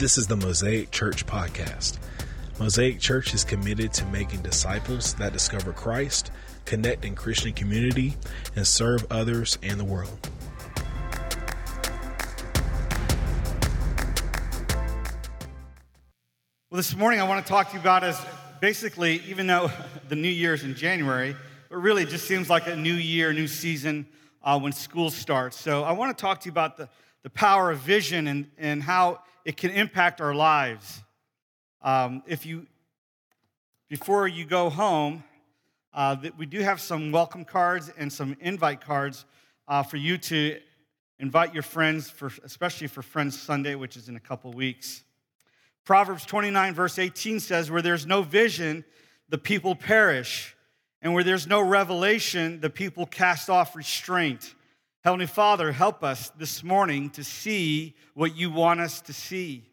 This is the Mosaic Church Podcast. Mosaic Church is committed to making disciples that discover Christ, connect in Christian community, and serve others and the world. Well, this morning I want to talk to you about as basically, even though the new year is in January, but really it just seems like a new year, new season uh, when school starts. So I want to talk to you about the, the power of vision and, and how it can impact our lives. Um, if you, before you go home, uh, we do have some welcome cards and some invite cards uh, for you to invite your friends, for, especially for Friends Sunday, which is in a couple weeks. Proverbs 29, verse 18 says, Where there's no vision, the people perish. And where there's no revelation, the people cast off restraint. Heavenly Father, help us this morning to see what you want us to see.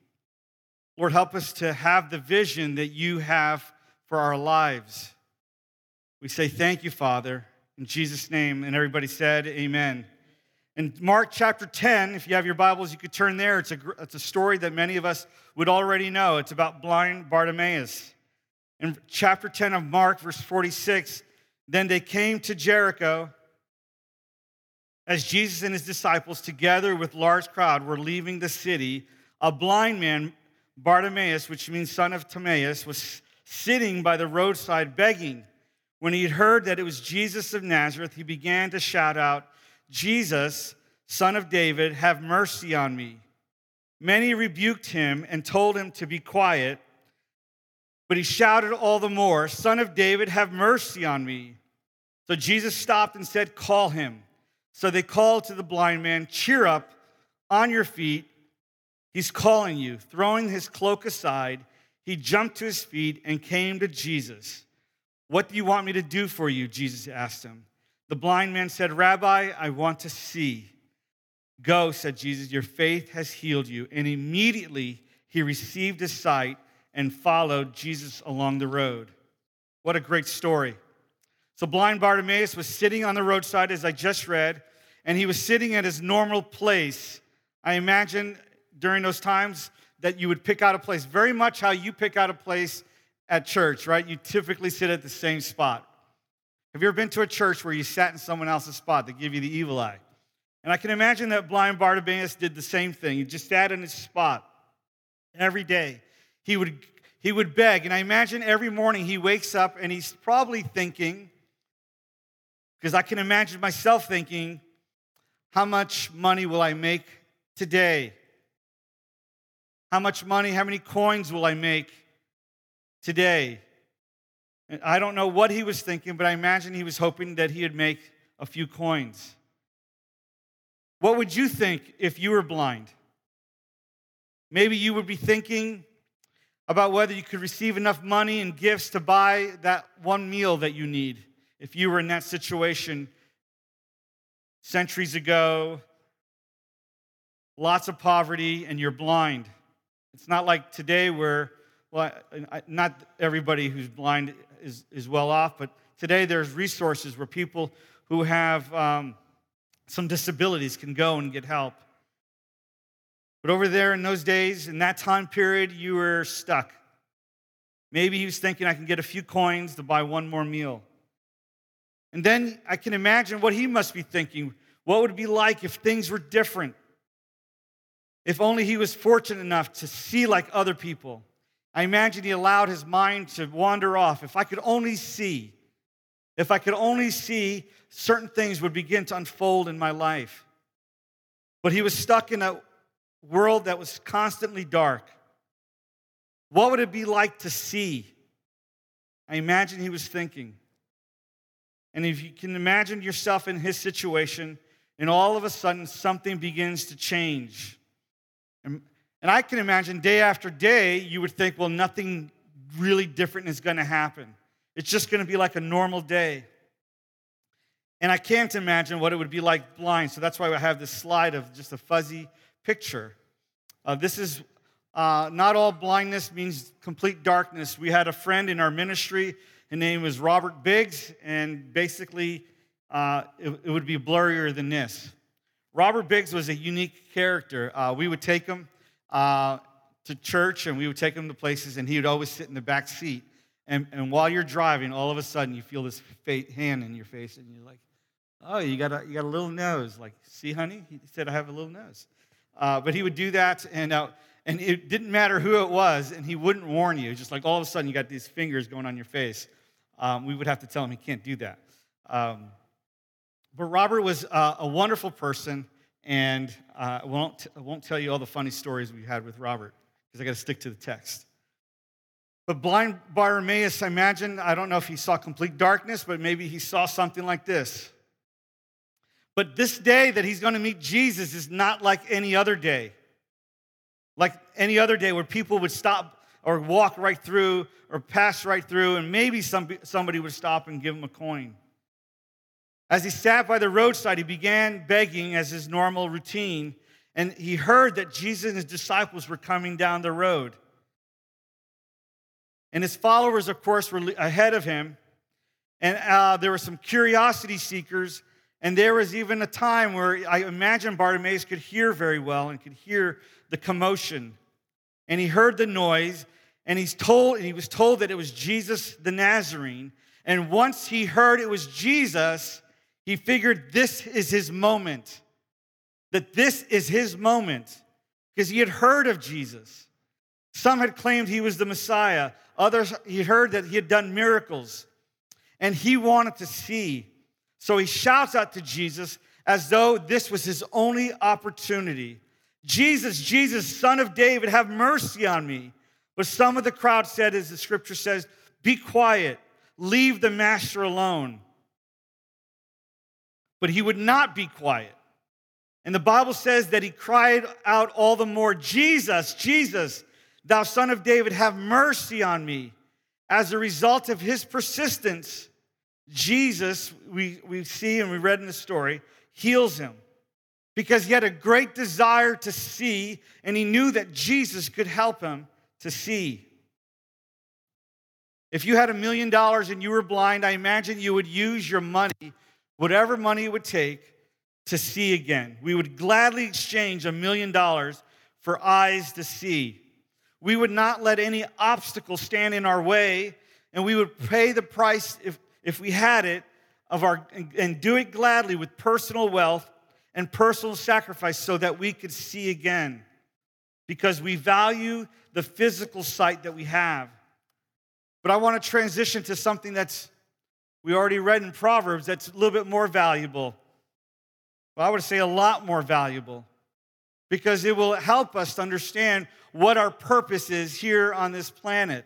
Lord, help us to have the vision that you have for our lives. We say thank you, Father, in Jesus' name. And everybody said, Amen. In Mark chapter 10, if you have your Bibles, you could turn there. It's a, it's a story that many of us would already know. It's about blind Bartimaeus. In chapter 10 of Mark, verse 46, then they came to Jericho as Jesus and his disciples, together with large crowd, were leaving the city. A blind man, Bartimaeus, which means son of Timaeus, was sitting by the roadside begging. When he heard that it was Jesus of Nazareth, he began to shout out, Jesus, son of David, have mercy on me. Many rebuked him and told him to be quiet, but he shouted all the more, Son of David, have mercy on me. So Jesus stopped and said, Call him. So they called to the blind man, Cheer up, on your feet. He's calling you. Throwing his cloak aside, he jumped to his feet and came to Jesus. What do you want me to do for you? Jesus asked him. The blind man said, Rabbi, I want to see. Go, said Jesus, your faith has healed you. And immediately he received his sight and followed Jesus along the road. What a great story. So, blind Bartimaeus was sitting on the roadside, as I just read, and he was sitting at his normal place. I imagine during those times that you would pick out a place, very much how you pick out a place at church, right? You typically sit at the same spot. Have you ever been to a church where you sat in someone else's spot? They give you the evil eye. And I can imagine that blind Bartimaeus did the same thing. He just sat in his spot every day. He would, he would beg. And I imagine every morning he wakes up and he's probably thinking, because I can imagine myself thinking, how much money will I make today? How much money, how many coins will I make today? And I don't know what he was thinking, but I imagine he was hoping that he would make a few coins. What would you think if you were blind? Maybe you would be thinking about whether you could receive enough money and gifts to buy that one meal that you need if you were in that situation centuries ago, lots of poverty, and you're blind. It's not like today where, well, not everybody who's blind is, is well off, but today there's resources where people who have um, some disabilities can go and get help. But over there in those days, in that time period, you were stuck. Maybe he was thinking, I can get a few coins to buy one more meal. And then I can imagine what he must be thinking. What would it be like if things were different? If only he was fortunate enough to see like other people. I imagine he allowed his mind to wander off. If I could only see, if I could only see, certain things would begin to unfold in my life. But he was stuck in a world that was constantly dark. What would it be like to see? I imagine he was thinking. And if you can imagine yourself in his situation, and all of a sudden something begins to change. And, and I can imagine day after day, you would think, well, nothing really different is going to happen. It's just going to be like a normal day. And I can't imagine what it would be like blind. So that's why I have this slide of just a fuzzy picture. Uh, this is uh, not all blindness means complete darkness. We had a friend in our ministry his name was Robert Biggs, and basically, uh, it, it, would be blurrier than this. Robert Biggs was a unique character. Uh, we would take him uh, to church and we would take him to places, and he would always sit in the back seat. And, and while you're driving, all of a sudden you feel this hand in your face, and you're like, oh, you got a, you got a little nose. Like, see, honey? He said, I have a little nose. Uh, but he would do that, and, uh, and it didn't matter who it was, and he wouldn't warn you. Just like all of a sudden you got these fingers going on your face. Um, we would have to tell him he can't do that. Um, but Robert was uh, a wonderful person, and uh, I, won't, I won't tell you all the funny stories we had with Robert because I got to stick to the text. But blind Bartimaeus, I imagine, I don't know if he saw complete darkness, but maybe he saw something like this. But this day that he's going to meet Jesus is not like any other day. Like any other day where people would stop or walk right through or pass right through, and maybe some, somebody would stop and give him a coin. As he sat by the roadside, he began begging as his normal routine, and he heard that Jesus and his disciples were coming down the road. And his followers, of course, were ahead of him. And uh, there were some curiosity seekers. And there was even a time where I imagine Bartimaeus could hear very well and could hear the commotion. And he heard the noise, and he's told, and he was told that it was Jesus the Nazarene. And once he heard it was Jesus, he figured this is his moment, that this is his moment, because he had heard of Jesus. Some had claimed he was the Messiah, others, he heard that he had done miracles, and he wanted to see. So he shouts out to Jesus as though this was his only opportunity Jesus, Jesus, son of David, have mercy on me. But some of the crowd said, as the scripture says, Be quiet, leave the master alone. But he would not be quiet. And the Bible says that he cried out all the more, Jesus, Jesus, thou son of David, have mercy on me. As a result of his persistence, Jesus, we, we see and we read in the story, heals him because he had a great desire to see and he knew that Jesus could help him to see. If you had a million dollars and you were blind, I imagine you would use your money whatever money it would take to see again. We would gladly exchange a million dollars for eyes to see. We would not let any obstacle stand in our way, and we would pay the price if, if we had it of our and do it gladly with personal wealth and personal sacrifice so that we could see again. Because we value the physical sight that we have. But I want to transition to something that's we already read in Proverbs that's a little bit more valuable. Well, I would say a lot more valuable because it will help us to understand what our purpose is here on this planet.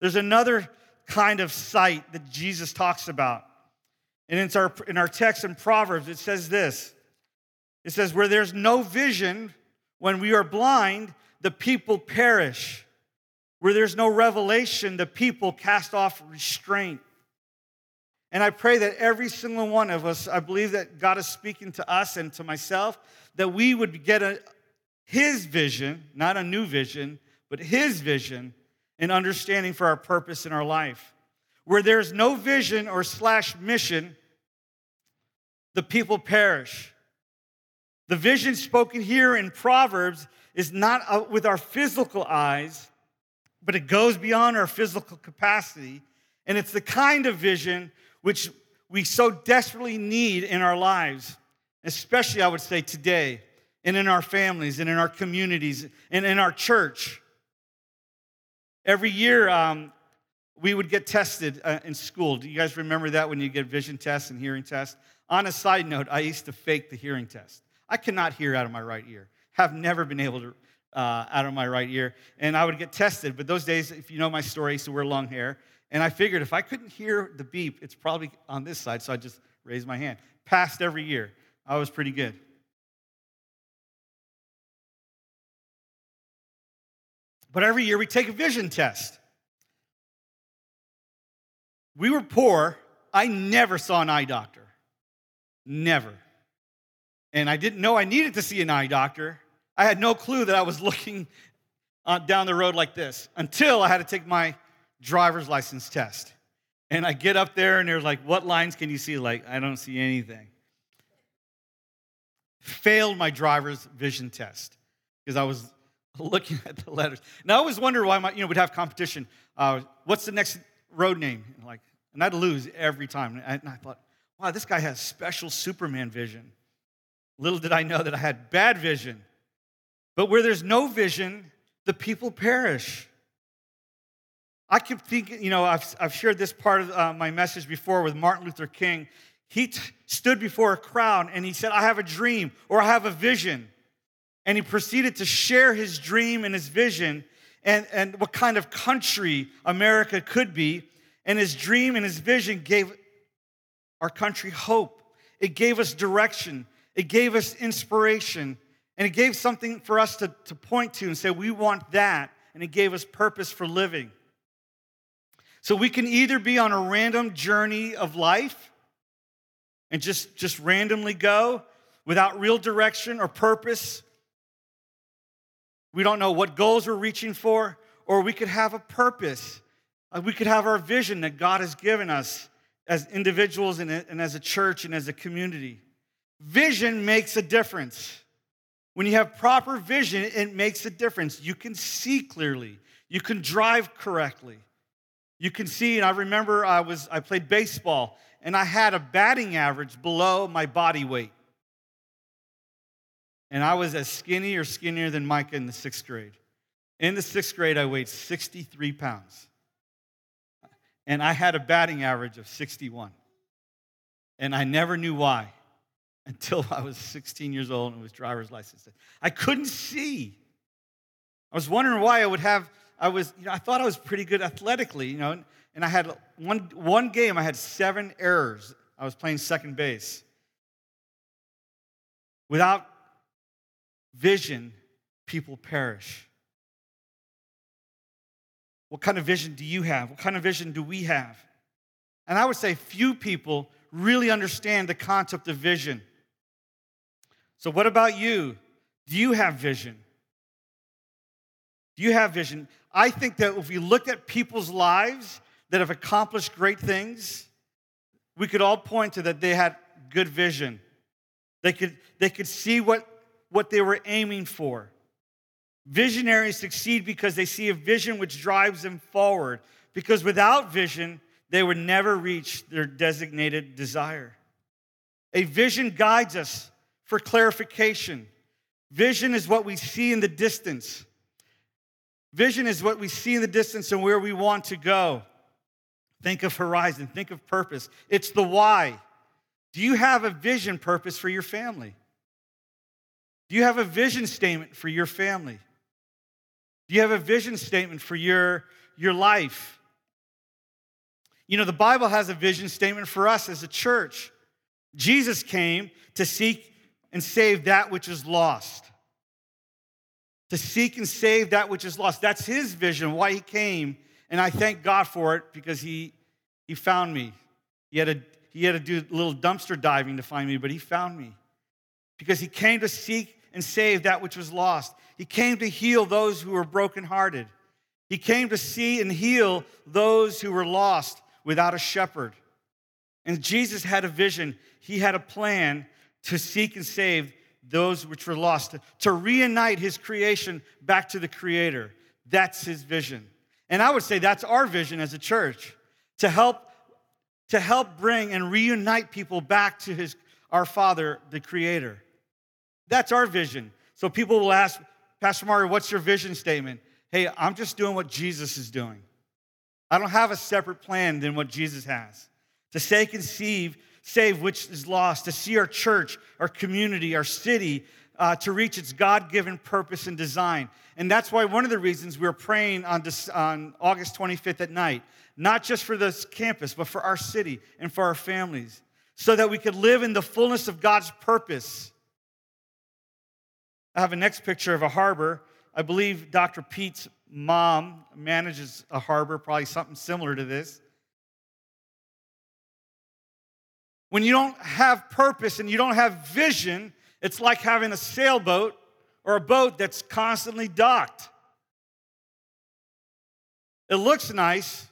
There's another kind of sight that Jesus talks about. And in our, in our text in Proverbs, it says this it says, Where there's no vision, when we are blind, the people perish. Where there's no revelation, the people cast off restraint. And I pray that every single one of us, I believe that God is speaking to us and to myself, that we would get a, His vision, not a new vision, but His vision and understanding for our purpose in our life. Where there's no vision or slash mission, the people perish. The vision spoken here in Proverbs is not with our physical eyes, but it goes beyond our physical capacity. And it's the kind of vision which we so desperately need in our lives, especially, I would say, today, and in our families, and in our communities, and in our church. Every year, um, we would get tested uh, in school. Do you guys remember that when you get vision tests and hearing tests? On a side note, I used to fake the hearing test. I cannot hear out of my right ear. Have never been able to uh, out of my right ear, and I would get tested. But those days, if you know my story, I used to wear long hair, and I figured if I couldn't hear the beep, it's probably on this side, so I just raised my hand. Passed every year. I was pretty good. But every year we take a vision test. We were poor. I never saw an eye doctor. Never. And I didn't know I needed to see an eye doctor. I had no clue that I was looking uh, down the road like this until I had to take my driver's license test. And I get up there and they're like, What lines can you see? Like, I don't see anything. Failed my driver's vision test because I was looking at the letters. And I always wonder why my, you know, we'd have competition. Uh, what's the next road name? Like, and I'd lose every time. And I thought, wow, this guy has special Superman vision. Little did I know that I had bad vision. But where there's no vision, the people perish. I keep thinking, you know, I've, I've shared this part of uh, my message before with Martin Luther King. He t- stood before a crowd and he said, I have a dream or I have a vision. And he proceeded to share his dream and his vision and, and what kind of country America could be. And his dream and his vision gave our country hope, it gave us direction, it gave us inspiration, and it gave something for us to, to point to and say, we want that. And it gave us purpose for living. So we can either be on a random journey of life and just, just randomly go without real direction or purpose. We don't know what goals we're reaching for, or we could have a purpose. Uh, we could have our vision that God has given us as individuals and, and as a church and as a community. Vision makes a difference. When you have proper vision, it makes a difference. You can see clearly, you can drive correctly. You can see, and I remember I was I played baseball and I had a batting average below my body weight. And I was as skinny or skinnier than Micah in the sixth grade. In the sixth grade, I weighed 63 pounds. And I had a batting average of 61. And I never knew why until I was 16 years old and was driver's license. I couldn't see. I was wondering why I would have I was, you know, I thought I was pretty good athletically, you know, and I had one, one game, I had seven errors. I was playing second base. Without vision, people perish. What kind of vision do you have? What kind of vision do we have? And I would say few people really understand the concept of vision. So, what about you? Do you have vision? Do you have vision? I think that if we look at people's lives that have accomplished great things, we could all point to that they had good vision. They could, they could see what, what they were aiming for. Visionaries succeed because they see a vision which drives them forward. Because without vision, they would never reach their designated desire. A vision guides us for clarification. Vision is what we see in the distance. Vision is what we see in the distance and where we want to go. Think of horizon, think of purpose. It's the why. Do you have a vision purpose for your family? Do you have a vision statement for your family? Do you have a vision statement for your, your life? You know, the Bible has a vision statement for us as a church. Jesus came to seek and save that which is lost to seek and save that which is lost. That's his vision, why he came. And I thank God for it because he, he found me. He had, to, he had to do a little dumpster diving to find me, but he found me. Because he came to seek and save that which was lost. He came to heal those who were brokenhearted. He came to see and heal those who were lost without a shepherd. And Jesus had a vision, he had a plan to seek and save those which were lost, to, reunite his creation back to the Creator. That's his vision. And I would say that's our vision as a church to help, to help bring and reunite people back to his, our Father, the Creator. That's our vision. So people will ask, Pastor Mario, what's your vision statement? Hey, I'm just doing what Jesus is doing. I don't have a separate plan than what Jesus has. To say conceive save which is lost, to see our church, our community, our city uh, to reach its God given purpose and design. And that's why one of the reasons we are praying on, this, on August 25th at night, not just for this campus, but for our city and for our families, so that we could live in the fullness of God's purpose. I have a next picture of a harbor. I believe Dr. Pete's mom manages a harbor, probably something similar to this. When you don't have purpose and you don't have vision, it's like having a sailboat or a boat that's constantly docked. It looks nice,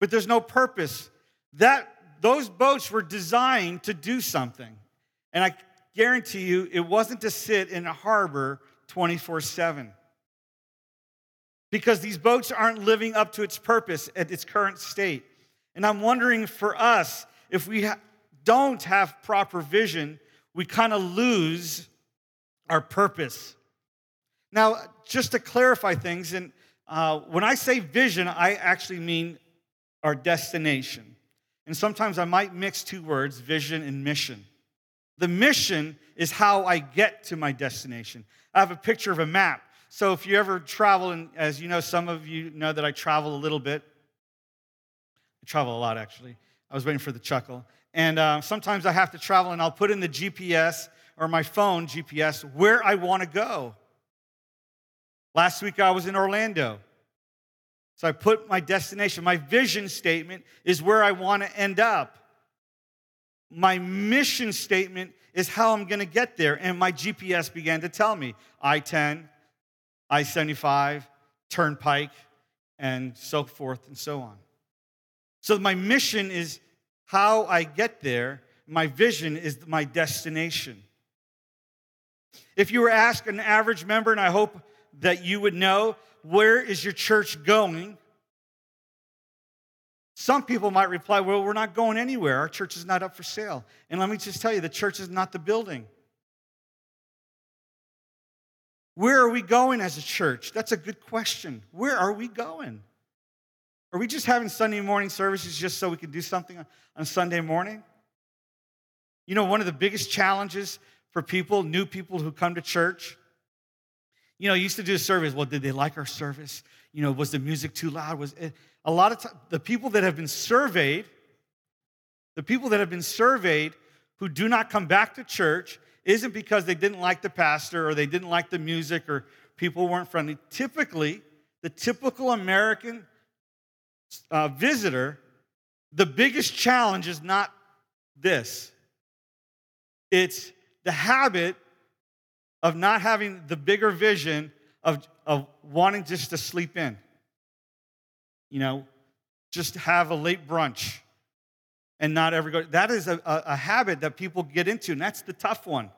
but there's no purpose. That those boats were designed to do something. And I guarantee you it wasn't to sit in a harbor 24/7. because these boats aren't living up to its purpose at its current state. And I'm wondering for us, if we ha- don't have proper vision, we kind of lose our purpose. Now, just to clarify things, and uh, when I say vision, I actually mean our destination. And sometimes I might mix two words, vision and mission. The mission is how I get to my destination. I have a picture of a map. So if you ever travel, and as you know, some of you know that I travel a little bit. I travel a lot, actually. I was waiting for the chuckle. And uh, sometimes I have to travel, and I'll put in the GPS or my phone GPS where I want to go. Last week I was in Orlando. So I put my destination, my vision statement is where I want to end up. My mission statement is how I'm going to get there. And my GPS began to tell me I 10, I 75, Turnpike, and so forth and so on. So my mission is how I get there, my vision is my destination. If you were asked an average member, and I hope that you would know, where is your church going? Some people might reply, Well, we're not going anywhere. Our church is not up for sale. And let me just tell you, the church is not the building. Where are we going as a church? That's a good question. Where are we going? Are we just having Sunday morning services just so we can do something on Sunday morning? You know, one of the biggest challenges for people, new people who come to church, you know, used to do a service. Well, did they like our service? You know, was the music too loud? Was it, a lot of times the people that have been surveyed, the people that have been surveyed who do not come back to church isn't because they didn't like the pastor or they didn't like the music or people weren't friendly. Typically, the typical American uh, visitor, the biggest challenge is not this. It's the habit of not having the bigger vision of, of wanting just to sleep in. You know, just have a late brunch and not ever go. That is a, a, habit that people get into, and that's the tough one.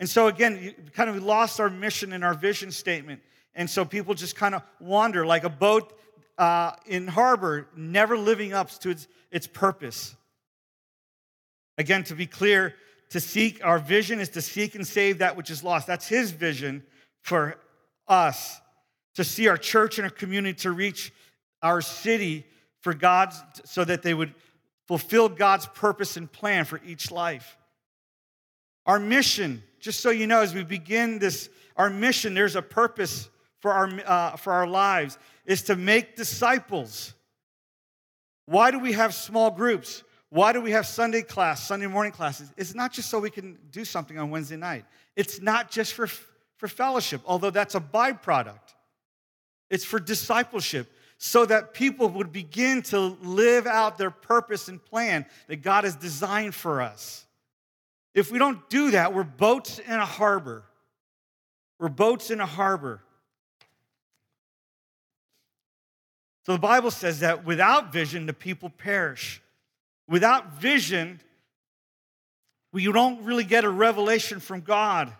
And so, again, kind of lost our mission and our vision statement. And so people just kind of wander like a boat uh, in harbor, never living up to its, its purpose. Again, to be clear, to seek our vision is to seek and save that which is lost. That's his vision for us to see our church and our community to reach our city for God's so that they would fulfill God's purpose and plan for each life. Our mission, just so you know, as we begin this, our mission, there's a purpose for our, uh, for our lives is to make disciples. Why do we have small groups? Why do we have Sunday class, Sunday morning classes? It's not just so we can do something on Wednesday night. It's not just for, for fellowship, although that's a byproduct. It's for discipleship, so that people would begin to live out their purpose and plan that God has designed for us. If we don't do that, we're boats in a harbor. We're boats in a harbor. So the Bible says that without vision, the people perish. Without vision, we don't really get a revelation from God.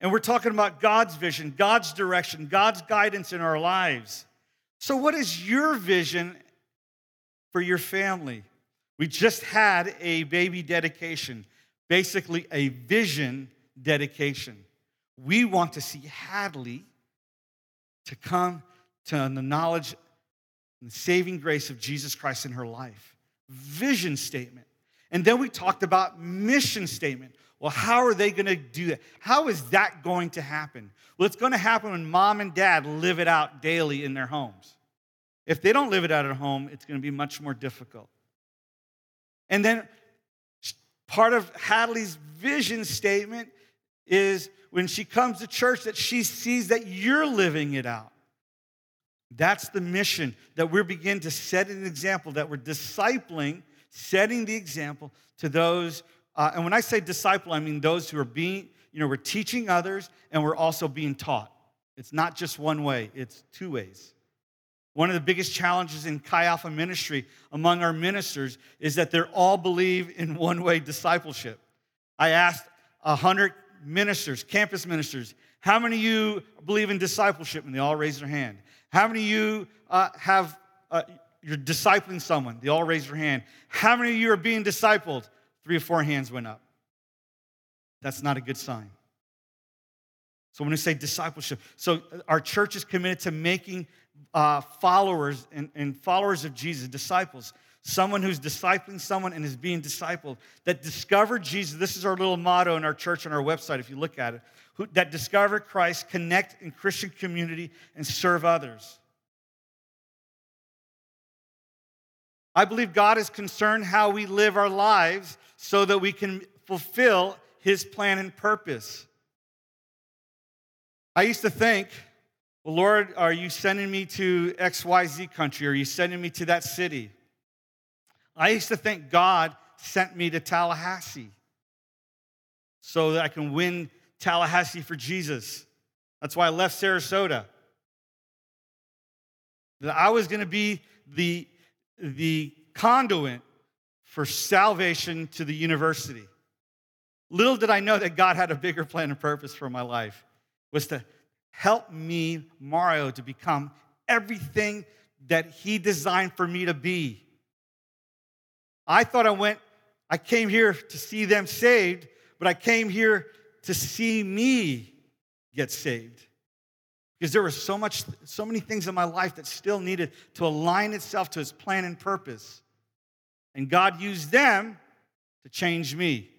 And we're talking about God's vision, God's direction, God's guidance in our lives. So, what is your vision for your family? We just had a baby dedication, basically a vision dedication. We want to see Hadley to come to the knowledge and the saving grace of Jesus Christ in her life. Vision statement. And then we talked about mission statement. Well, how are they going to do that? How is that going to happen? Well, it's going to happen when mom and dad live it out daily in their homes. If they don't live it out at home, it's going to be much more difficult. And then part of Hadley's vision statement is when she comes to church that she sees that you're living it out. That's the mission that we're beginning to set an example, that we're discipling, setting the example to those. Uh, and when I say disciple, I mean those who are being, you know, we're teaching others and we're also being taught. It's not just one way, it's two ways. One of the biggest challenges in Chi Alpha ministry among our ministers is that they all believe in one way discipleship. I asked 100 ministers, campus ministers, How many of you believe in discipleship? And they all raise their hand. How many of you uh, have, uh, you're discipling someone? They all raise their hand. How many of you are being discipled? Three or four hands went up. That's not a good sign. So when we say discipleship, so our church is committed to making uh, followers and, and followers of Jesus, disciples someone who's discipling someone and is being discipled, that discover Jesus. This is our little motto in our church on our website, if you look at it. Who, that discover Christ, connect in Christian community, and serve others. I believe God is concerned how we live our lives so that we can fulfill his plan and purpose. I used to think, well, Lord, are you sending me to XYZ country? Are you sending me to that city? I used to think God sent me to Tallahassee so that I can win Tallahassee for Jesus. That's why I left Sarasota. That I was going to be the, the conduit for salvation to the university. Little did I know that God had a bigger plan and purpose for my life was to help me, Mario, to become everything that he designed for me to be. I thought I went, I came here to see them saved, but I came here to see me get saved. Because there were so much, so many things in my life that still needed to align itself to his plan and purpose. And God used them to change me.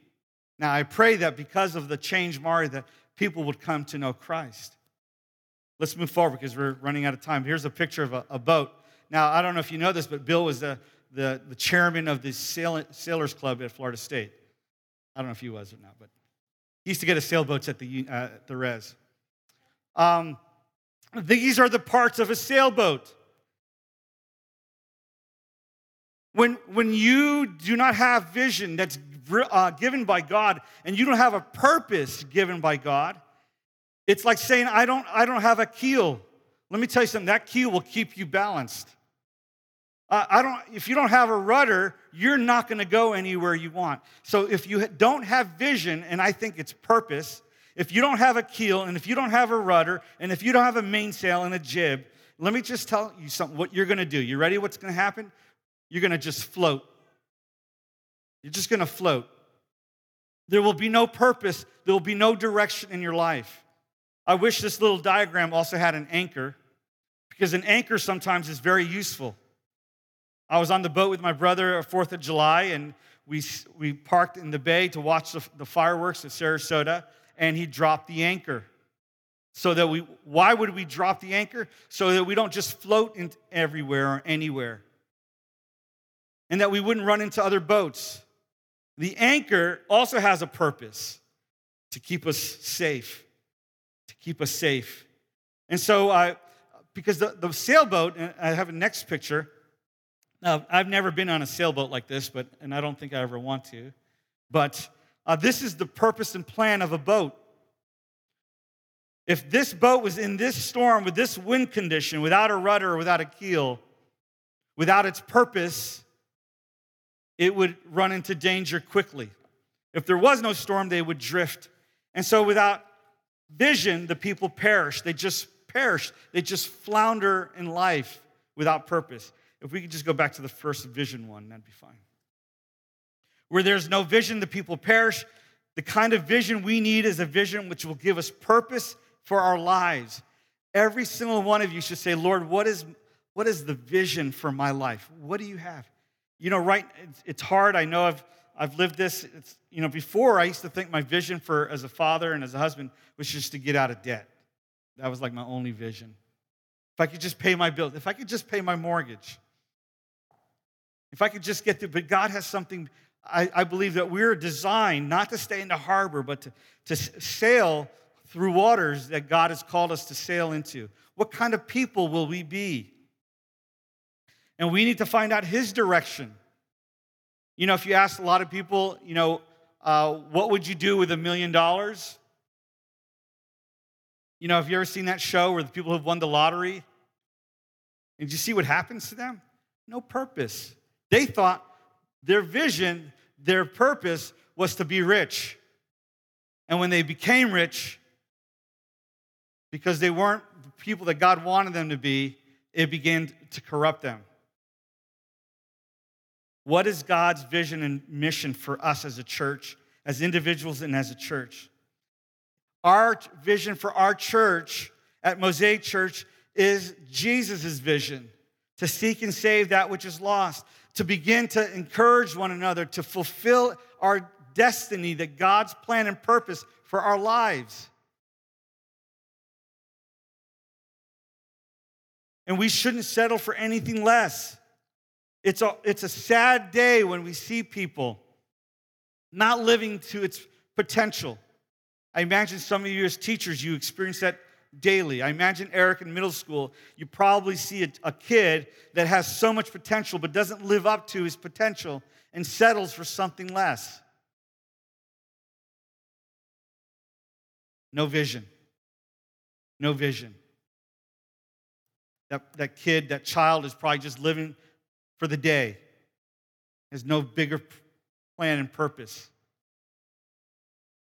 Now I pray that because of the change, Mari, that people would come to know Christ. Let's move forward because we're running out of time. Here's a picture of a, a boat. Now, I don't know if you know this, but Bill was the the, the chairman of the sail, Sailors Club at Florida State. I don't know if he was or not, but he used to get us sailboats at the, uh, at the res. Um, these are the parts of a sailboat. When, when you do not have vision that's uh, given by God and you don't have a purpose given by God, it's like saying, I don't, I don't have a keel. Let me tell you something, that keel will keep you balanced. Uh, I don't, if you don't have a rudder, you're not going to go anywhere you want. So if you don't have vision, and I think it's purpose, if you don't have a keel, and if you don't have a rudder, and if you don't have a mainsail and a jib, let me just tell you something what you're going to do. You ready? What's going to happen? You're going to just float. You're just going to float. There will be no purpose, there will be no direction in your life. I wish this little diagram also had an anchor because an anchor sometimes is very useful. I was on the boat with my brother uh, on 4th of July, and we, we parked in the bay to watch the, the fireworks at Sarasota, and he dropped the anchor. So that we, why would we drop the anchor? So that we don't just float in everywhere or anywhere. And that we wouldn't run into other boats. The anchor also has a purpose to keep us safe, to keep us safe. And so, because the, the sailboat, I have a next picture, now, I've never been on a sailboat like this, but, and I don't think I ever want to. But uh, this is the purpose and plan of a boat. If this boat was in this storm with this wind condition, without a rudder, without a keel, without its purpose, it would run into danger quickly. If there was no storm, they would drift. And so, without vision, the people perish. They just perish. They just flounder in life without purpose. If we could just go back to the first vision one, that'd be fine. Where there's no vision, the people perish. The kind of vision we need is a vision which will give us purpose for our lives. Every single one of you should say, Lord, what is, what is the vision for my life? What do you have? You know, right, it's hard. I know I've, I've lived this. It's, you know, before I used to think my vision for as a father and as a husband was just to get out of debt. That was like my only vision. If I could just pay my bills, if I could just pay my mortgage. If I could just get through, but God has something, I, I believe that we're designed not to stay in the harbor, but to, to sail through waters that God has called us to sail into. What kind of people will we be? And we need to find out His direction. You know, if you ask a lot of people, you know, uh, what would you do with a million dollars? You know, have you ever seen that show where the people have won the lottery? And you see what happens to them? No purpose. They thought their vision, their purpose was to be rich. And when they became rich, because they weren't the people that God wanted them to be, it began to corrupt them. What is God's vision and mission for us as a church, as individuals, and as a church? Our vision for our church at Mosaic Church is Jesus' vision to seek and save that which is lost, to begin to encourage one another, to fulfill our destiny, that God's plan and purpose for our lives. And we shouldn't settle for anything less. It's a, it's a sad day when we see people not living to its potential. I imagine some of you as teachers, you experience that daily. I imagine Eric in middle school, you probably see a, a, kid that has so much potential but doesn't live up to his potential and settles for something less. No vision. No vision. That, that kid, that child is probably just living for the day, has no bigger plan and purpose.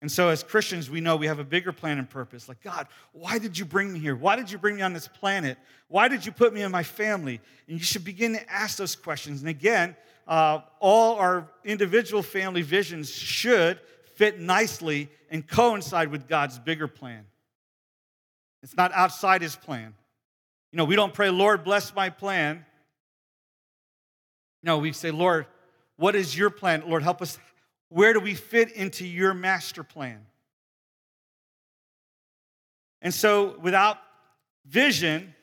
And so, as Christians, we know we have a bigger plan and purpose. Like, God, why did you bring me here? Why did you bring me on this planet? Why did you put me in my family? And you should begin to ask those questions. And again, uh, all our individual family visions should fit nicely and coincide with God's bigger plan. It's not outside his plan. You know, we don't pray, Lord, bless my plan. No, we say, Lord, what is your plan? Lord, help us where do we fit into your master plan? And so, without vision,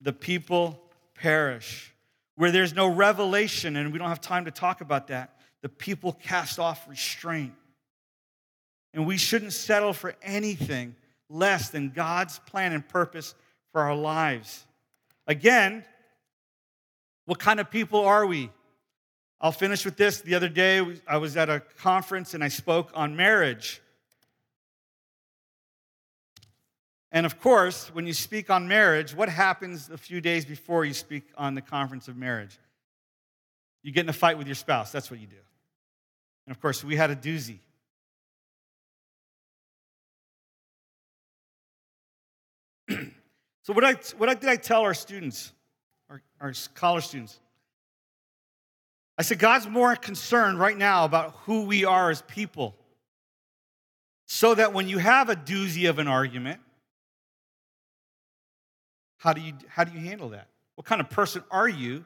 the people perish. Where there's no revelation, and we don't have time to talk about that, the people cast off restraint. And we shouldn't settle for anything less than God's plan and purpose for our lives. Again, what kind of people are we? I'll finish with this. The other day, I was at a conference and I spoke on marriage. And of course, when you speak on marriage, what happens a few days before you speak on the conference of marriage? You get in a fight with your spouse. That's what you do. And of course, we had a doozy. so, what, I, what did I tell our students, our, our college students? I said, God's more concerned right now about who we are as people. So that when you have a doozy of an argument, how do you, how do you handle that? What kind of person are you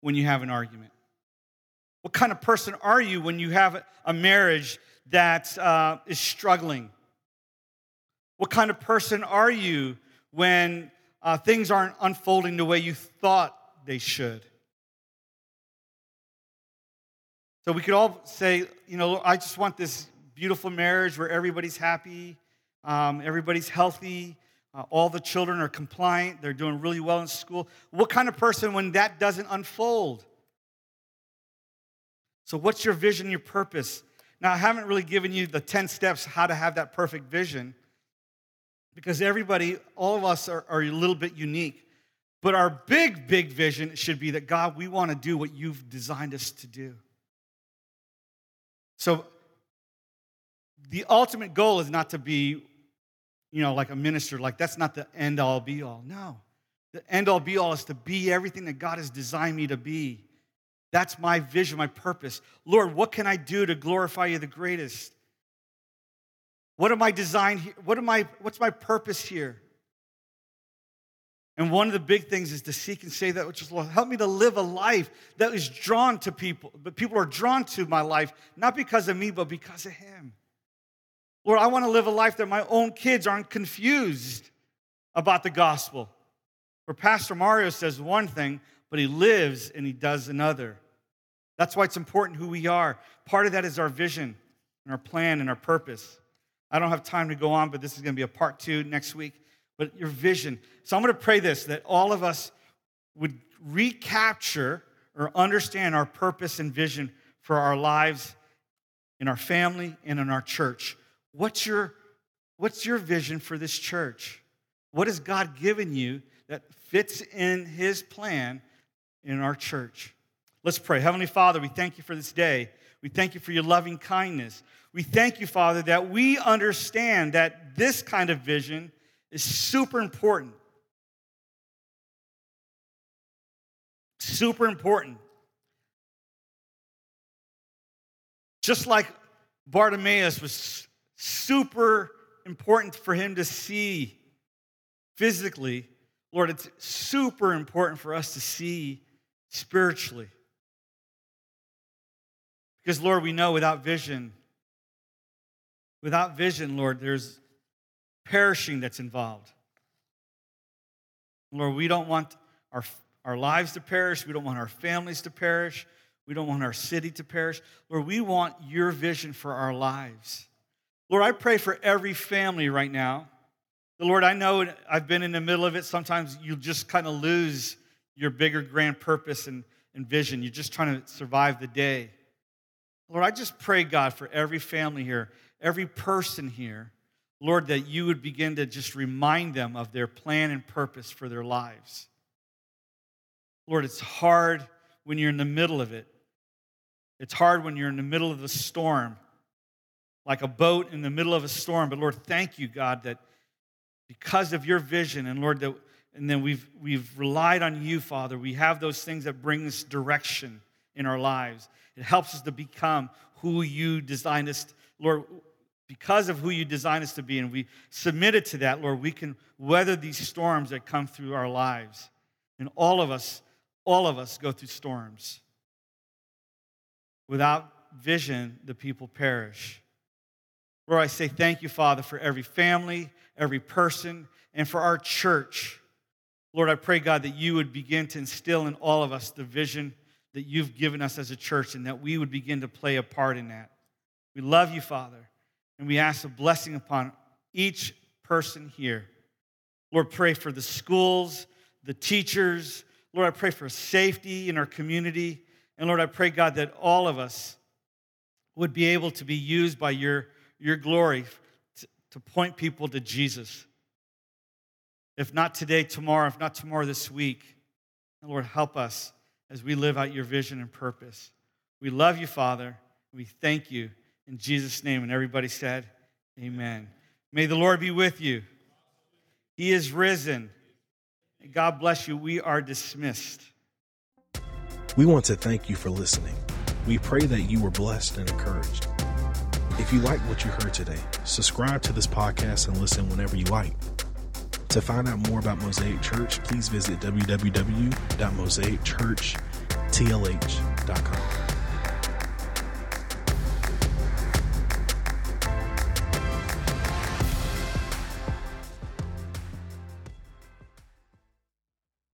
when you have an argument? What kind of person are you when you have a marriage that uh, is struggling? What kind of person are you when uh, things aren't unfolding the way you thought they should? So we could all say, you know, I just want this beautiful marriage where everybody's happy, um, everybody's healthy, uh, all the children are compliant, they're doing really well in school. What kind of person when that doesn't unfold? So, what's your vision, your purpose? Now, I haven't really given you the 10 steps how to have that perfect vision because everybody, all of us are, are a little bit unique. But our big, big vision should be that God, we want to do what you've designed us to do. So the ultimate goal is not to be, you know, like a minister. Like that's not the end all be all. No. The end all be all is to be everything that God has designed me to be. That's my vision, my purpose. Lord, what can I do to glorify you the greatest? What am I designed here? What am I, what's my purpose here? And one of the big things is to seek and say that which is Lord. Help me to live a life that is drawn to people. But people are drawn to my life, not because of me, but because of Him. Lord, I want to live a life that my own kids aren't confused about the gospel. Where Pastor Mario says one thing, but he lives and he does another. That's why it's important who we are. Part of that is our vision and our plan and our purpose. I don't have time to go on, but this is going to be a part two next week but your vision. So I'm going to pray this that all of us would recapture or understand our purpose and vision for our lives in our family and in our church. What's your, what's your vision for this church? What has God given you that fits in His plan in our church? Let's pray. Heavenly Father, we thank you for this day. We thank you for your loving kindness. We thank you, Father, that we understand that this kind of vision is super important. Super important. Just like Bartimaeus was super important for him to see physically, Lord, it's super important for us to see spiritually. Because, Lord, we know without vision, without vision, Lord, there's perishing that's involved. Lord, we don't want our, our lives to perish. We don't want our families to perish. We don't want our city to perish. Lord, we want your vision for our lives. Lord, I pray for every family right now. The Lord, I know I've been in the middle of it. Sometimes you just kind of lose your bigger grand purpose and, and vision. You're just trying to survive the day. Lord, I just pray, God, for every family here, every person here, Lord, that you would begin to just remind them of their plan and purpose for their lives. Lord, it's hard when you're in the middle of it. It's hard when you're in the middle of the storm, like a boat in the middle of a storm. But Lord, thank you, God, that because of your vision, and Lord, that, and then we've, we've relied on you, Father, we have those things that bring us direction in our lives. It helps us to become who you designed us. Lord, because of who you designed us to be, and we submitted to that, Lord, we can weather these storms that come through our lives. And all of us, all of us go through storms. Without vision, the people perish. Lord, I say thank you, Father, for every family, every person, and for our church. Lord, I pray, God, that you would begin to instill in all of us the vision that you've given us as a church and that we would begin to play a part in that. We love you, Father, and we ask a blessing upon each person here. Lord, pray for the schools, the teachers. Lord, I pray for safety in our community. And Lord, I pray, God, that all of us would be able to be used by your, your glory to, to point people to Jesus. If not today, tomorrow, if not tomorrow, this week. And Lord, help us as we live out your vision and purpose. We love you, Father. We thank you in Jesus' name. And everybody said, Amen. May the Lord be with you. He is risen. God bless you. We are dismissed. We want to thank you for listening. We pray that you were blessed and encouraged. If you like what you heard today, subscribe to this podcast and listen whenever you like. To find out more about Mosaic Church, please visit www.mosaicchurchtlh.com.